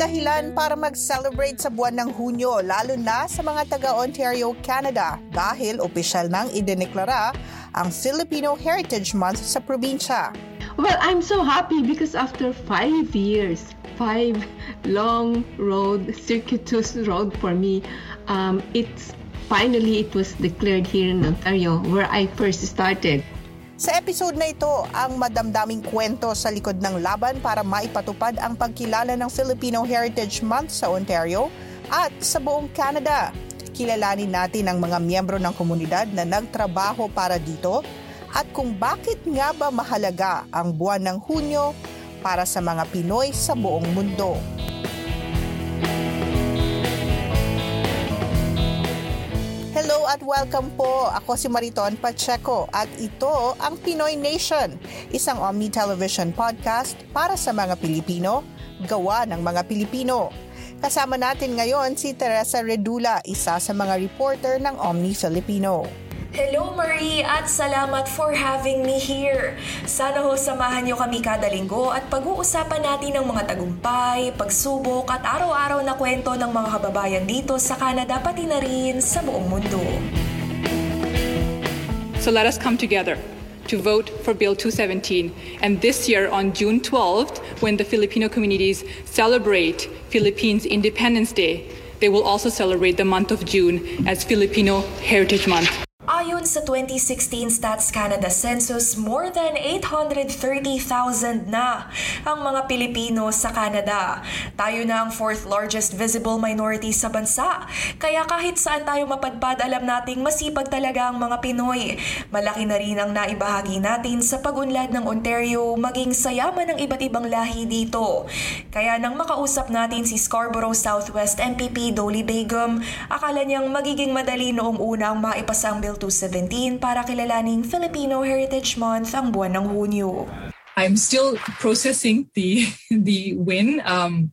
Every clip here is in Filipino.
dahilan para mag-celebrate sa buwan ng Hunyo, lalo na sa mga taga-Ontario, Canada, dahil opisyal nang idineklara ang Filipino Heritage Month sa probinsya. Well, I'm so happy because after five years, five long road, circuitous road for me, um, it's finally it was declared here in Ontario where I first started. Sa episode na ito, ang madamdaming kwento sa likod ng laban para maipatupad ang pagkilala ng Filipino Heritage Month sa Ontario at sa buong Canada. Kilalanin natin ang mga miyembro ng komunidad na nagtrabaho para dito at kung bakit nga ba mahalaga ang buwan ng Hunyo para sa mga Pinoy sa buong mundo. At welcome po. Ako si Mariton Pacheco at ito ang Pinoy Nation, isang Omni Television podcast para sa mga Pilipino, gawa ng mga Pilipino. Kasama natin ngayon si Teresa Redula, isa sa mga reporter ng Omni Filipino. Hello Marie at salamat for having me here. Sana ho samahan niyo kami kada linggo at pag-uusapan natin ng mga tagumpay, pagsubok at araw-araw na kwento ng mga kababayan dito sa Canada pati na rin sa buong mundo. So let us come together to vote for Bill 217. And this year, on June 12th, when the Filipino communities celebrate Philippines Independence Day, they will also celebrate the month of June as Filipino Heritage Month. Sa 2016 Stats Canada Census, more than 830,000 na ang mga Pilipino sa Canada. Tayo na ang fourth largest visible minority sa bansa. Kaya kahit saan tayo mapadpad, alam nating masipag talaga ang mga Pinoy. Malaki na rin ang naibahagi natin sa pagunlad ng Ontario, maging sayaman ng iba't ibang lahi dito. Kaya nang makausap natin si Scarborough Southwest MPP Dolly Begum, akala niyang magiging madali noong unang maipasa ang Bill 217 para kilalaning Filipino Heritage Month ang buwan ng Hunyo. I'm still processing the the win, um,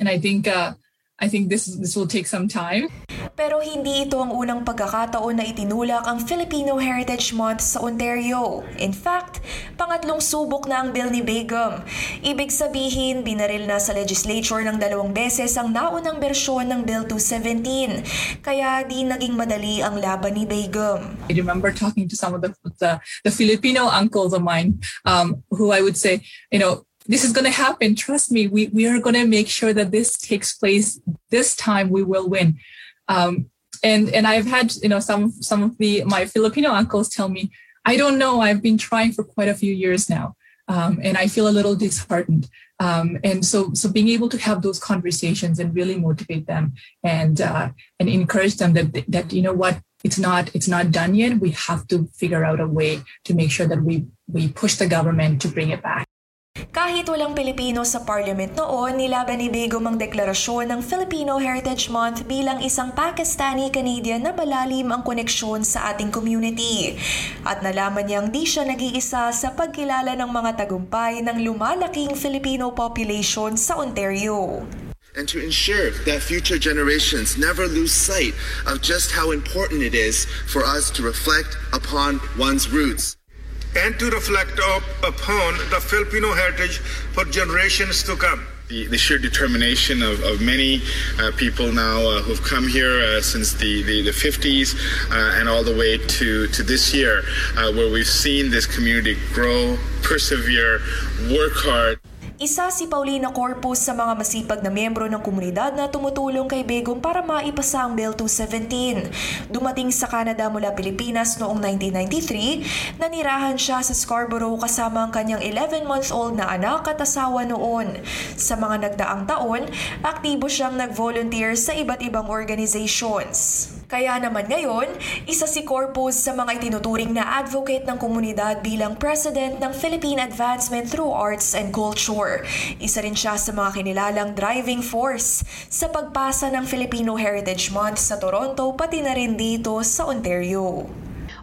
and I think uh, I think this this will take some time. Pero hindi ito ang unang pagkakataon na itinulak ang Filipino Heritage Month sa Ontario. In fact, pangatlong subok na ang bill ni Begum. Ibig sabihin, binaril na sa legislature ng dalawang beses ang naunang bersyon ng Bill 217. Kaya di naging madali ang laban ni Begum. I remember talking to some of the the, the Filipino uncles of mine um, who I would say, you know, this is going to happen. Trust me, we, we are going to make sure that this takes place. This time we will win. Um, and and I've had you know some some of the my Filipino uncles tell me, I don't know. I've been trying for quite a few years now, um, and I feel a little disheartened. Um, and so so being able to have those conversations and really motivate them and uh, and encourage them that that you know what it's not it's not done yet. We have to figure out a way to make sure that we we push the government to bring it back. Kahit walang Pilipino sa parliament noon, nilaban ni Begum ang deklarasyon ng Filipino Heritage Month bilang isang Pakistani-Canadian na malalim ang koneksyon sa ating community. At nalaman niyang di siya nag-iisa sa pagkilala ng mga tagumpay ng lumalaking Filipino population sa Ontario. and to ensure that future generations never lose sight of just how important it is for us to reflect upon one's roots. And to reflect up upon the Filipino heritage for generations to come. The, the sheer determination of, of many uh, people now uh, who've come here uh, since the, the, the 50s uh, and all the way to, to this year, uh, where we've seen this community grow, persevere, work hard. Isa si Paulina Corpus sa mga masipag na miyembro ng komunidad na tumutulong kay Begum para maipasa ang Bill 217. Dumating sa Canada mula Pilipinas noong 1993, nanirahan siya sa Scarborough kasama ang kanyang 11-month-old na anak at asawa noon. Sa mga nagdaang taon, aktibo siyang nag-volunteer sa iba't ibang organizations. Kaya naman ngayon, isa si Corpus sa mga itinuturing na advocate ng komunidad bilang president ng Philippine Advancement Through Arts and Culture. Isa rin siya sa mga kinilalang driving force sa pagpasa ng Filipino Heritage Month sa Toronto pati na rin dito sa Ontario.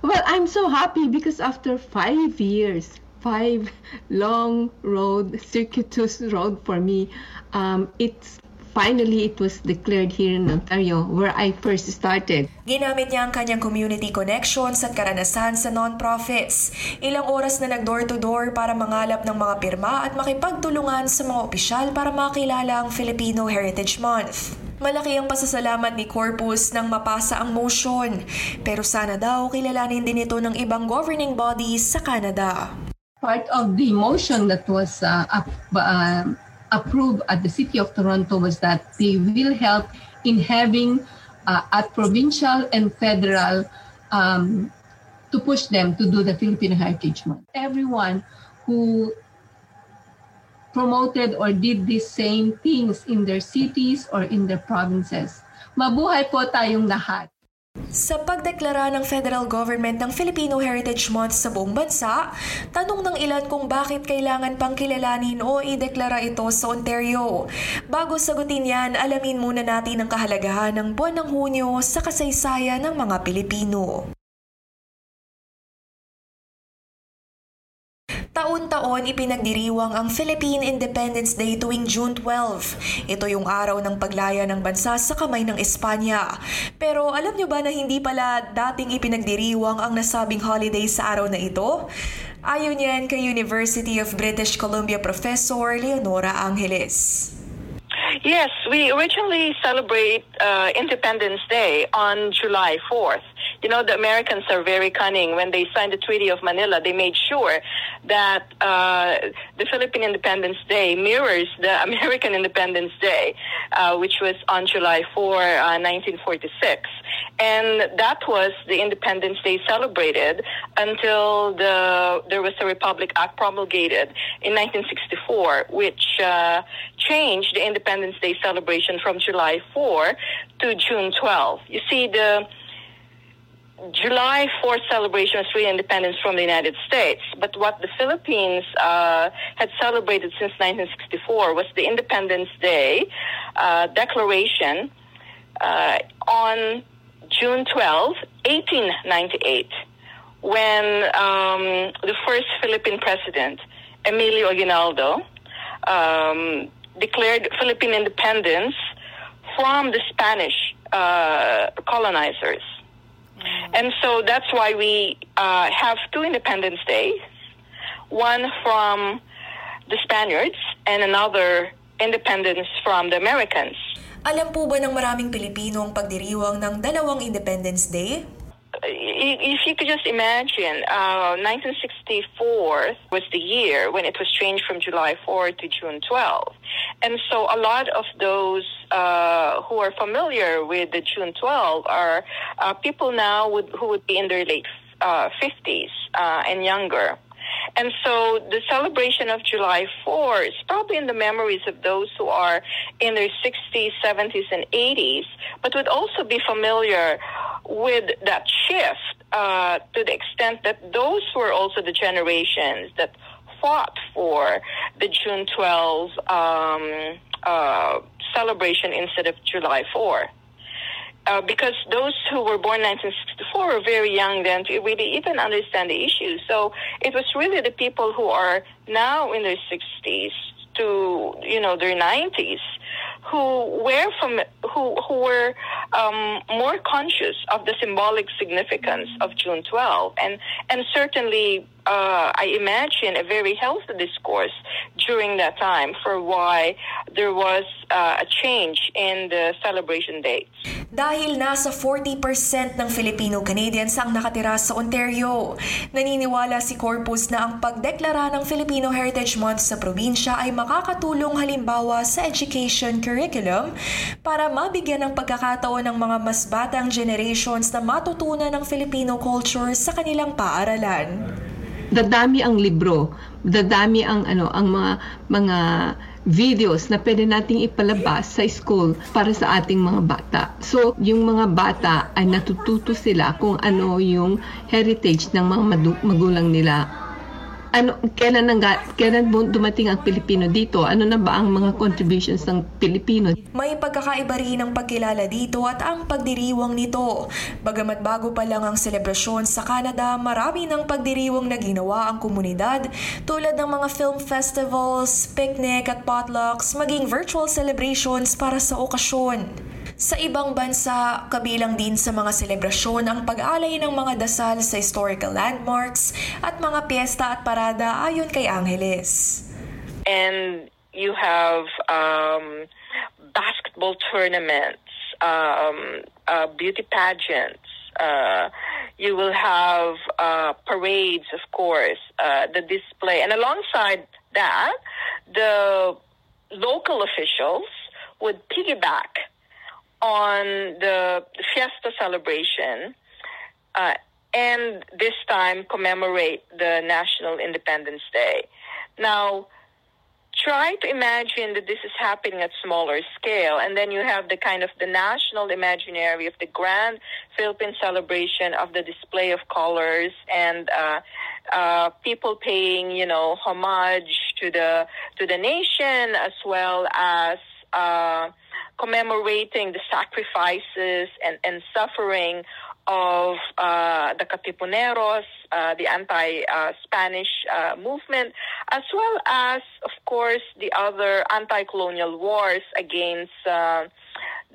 Well, I'm so happy because after five years, five long road, circuitous road for me, um, it's finally it was declared here in Ontario where I first started. Ginamit niya ang kanyang community connections at karanasan sa non-profits. Ilang oras na nag door-to-door para mangalap ng mga pirma at makipagtulungan sa mga opisyal para makilala ang Filipino Heritage Month. Malaki ang pasasalamat ni Corpus nang mapasa ang motion. Pero sana daw kilalanin din ito ng ibang governing bodies sa Canada. Part of the motion that was uh, up, uh, approved at the City of Toronto was that they will help in having uh, at provincial and federal um, to push them to do the Filipino Heritage Month. Everyone who promoted or did these same things in their cities or in their provinces. Mabuhay po tayong lahat. Sa pagdeklara ng federal government ng Filipino Heritage Month sa buong bansa, tanong ng ilan kung bakit kailangan pang kilalanin o ideklara ito sa Ontario. Bago sagutin yan, alamin muna natin ang kahalagahan ng buwan ng Hunyo sa kasaysayan ng mga Pilipino. Taon-taon ipinagdiriwang ang Philippine Independence Day tuwing June 12. Ito yung araw ng paglaya ng bansa sa kamay ng Espanya. Pero alam nyo ba na hindi pala dating ipinagdiriwang ang nasabing holiday sa araw na ito? Ayon yan kay University of British Columbia Professor Leonora Angeles. Yes, we originally celebrate uh, Independence Day on July 4th. You know, the Americans are very cunning. When they signed the Treaty of Manila, they made sure that uh, the Philippine Independence Day mirrors the American Independence Day, uh, which was on July 4, uh, 1946. And that was the Independence Day celebrated until the there was a Republic Act promulgated in 1964, which uh, changed the Independence Day celebration from July 4 to June 12. You see, the July 4th celebration of free independence from the United States, but what the Philippines uh, had celebrated since 1964 was the Independence Day uh, Declaration uh, on June 12, 1898, when um, the first Philippine president, Emilio Aguinaldo, um, declared Philippine independence from the Spanish uh, colonizers. And so that's why we uh, have two Independence Days, one from the Spaniards and another independence from the Americans. Alam po ba ng maraming Pilipino ang pagdiriwang ng dalawang Independence Day? If you could just imagine, uh, 1964 was the year when it was changed from July 4 to June 12. And so a lot of those uh, who are familiar with the June 12 are uh, people now would, who would be in their late 50s uh, and younger. And so the celebration of July 4 is probably in the memories of those who are in their 60s, 70s, and 80s, but would also be familiar with that shift uh, to the extent that those were also the generations that fought for the June 12 um, uh, celebration instead of July 4. Uh, because those who were born 1964 were very young then to really even understand the issue. So it was really the people who are now in their 60s to you know their 90s who were from who who were um, more conscious of the symbolic significance of June 12 and and certainly uh, I imagine a very healthy discourse during that time for why there was uh, a change in the celebration dates. Dahil nasa 40% ng Filipino-Canadians ang nakatira sa Ontario, naniniwala si Corpus na ang pagdeklara ng Filipino Heritage Month sa probinsya ay makakatulong halimbawa sa education curriculum para mabigyan ng pagkakataon ng mga mas batang generations na matutunan ng Filipino culture sa kanilang paaralan dadami ang libro, dadami ang ano ang mga mga videos na pwede nating ipalabas sa school para sa ating mga bata. So, yung mga bata ay natututo sila kung ano yung heritage ng mga magulang nila ano, kailan, nang, kailan dumating ang Pilipino dito? Ano na ba ang mga contributions ng Pilipino? May pagkakaiba rin ang pagkilala dito at ang pagdiriwang nito. Bagamat bago pa lang ang selebrasyon sa Canada, marami ng pagdiriwang na ginawa ang komunidad tulad ng mga film festivals, picnic at potlucks, maging virtual celebrations para sa okasyon. Sa ibang bansa, kabilang din sa mga selebrasyon ang pag-alay ng mga dasal sa historical landmarks at mga piyesta at parada ayon kay Angeles. And you have um, basketball tournaments, um, uh, beauty pageants, uh, you will have uh, parades, of course, uh, the display. And alongside that, the local officials would piggyback on the fiesta celebration uh, and this time commemorate the National Independence Day. Now, try to imagine that this is happening at smaller scale and then you have the kind of the national imaginary of the grand philippine celebration of the display of colors and uh, uh, people paying you know homage to the to the nation as well as uh, commemorating the sacrifices and, and suffering of uh, the Katipuneros, uh, the anti-Spanish uh, movement, as well as, of course, the other anti-colonial wars against uh,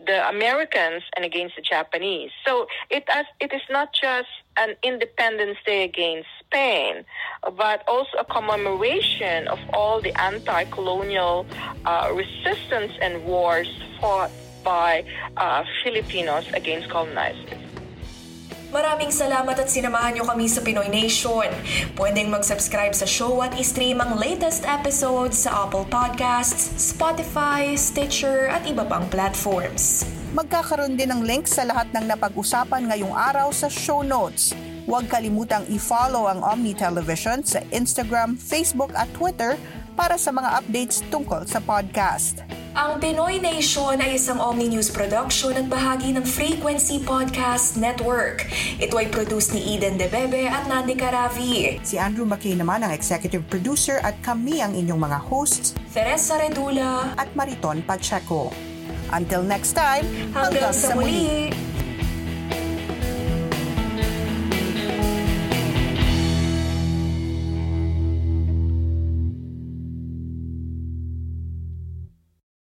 the Americans and against the Japanese. So it, as, it is not just an Independence Day against Spain, but also a commemoration of all the anti-colonial uh, resistance and wars fought by uh, Filipinos against colonizers. Maraming salamat at sinamahan niyo kami sa Pinoy Nation. Pwedeng mag-subscribe sa show at i-stream ang latest episodes sa Apple Podcasts, Spotify, Stitcher at iba pang platforms. Magkakaroon din ng link sa lahat ng napag-usapan ngayong araw sa show notes. Huwag kalimutang i-follow ang Omni Television sa Instagram, Facebook at Twitter para sa mga updates tungkol sa podcast. Ang Pinoy Nation ay isang Omni News production at bahagi ng Frequency Podcast Network. Ito ay produced ni Eden Debebe at Nandi Caravi. Si Andrew McKay naman ang executive producer at kami ang inyong mga hosts, Teresa Redula at Mariton Pacheco. Until next time, hanggang, hanggang sa muli. muli.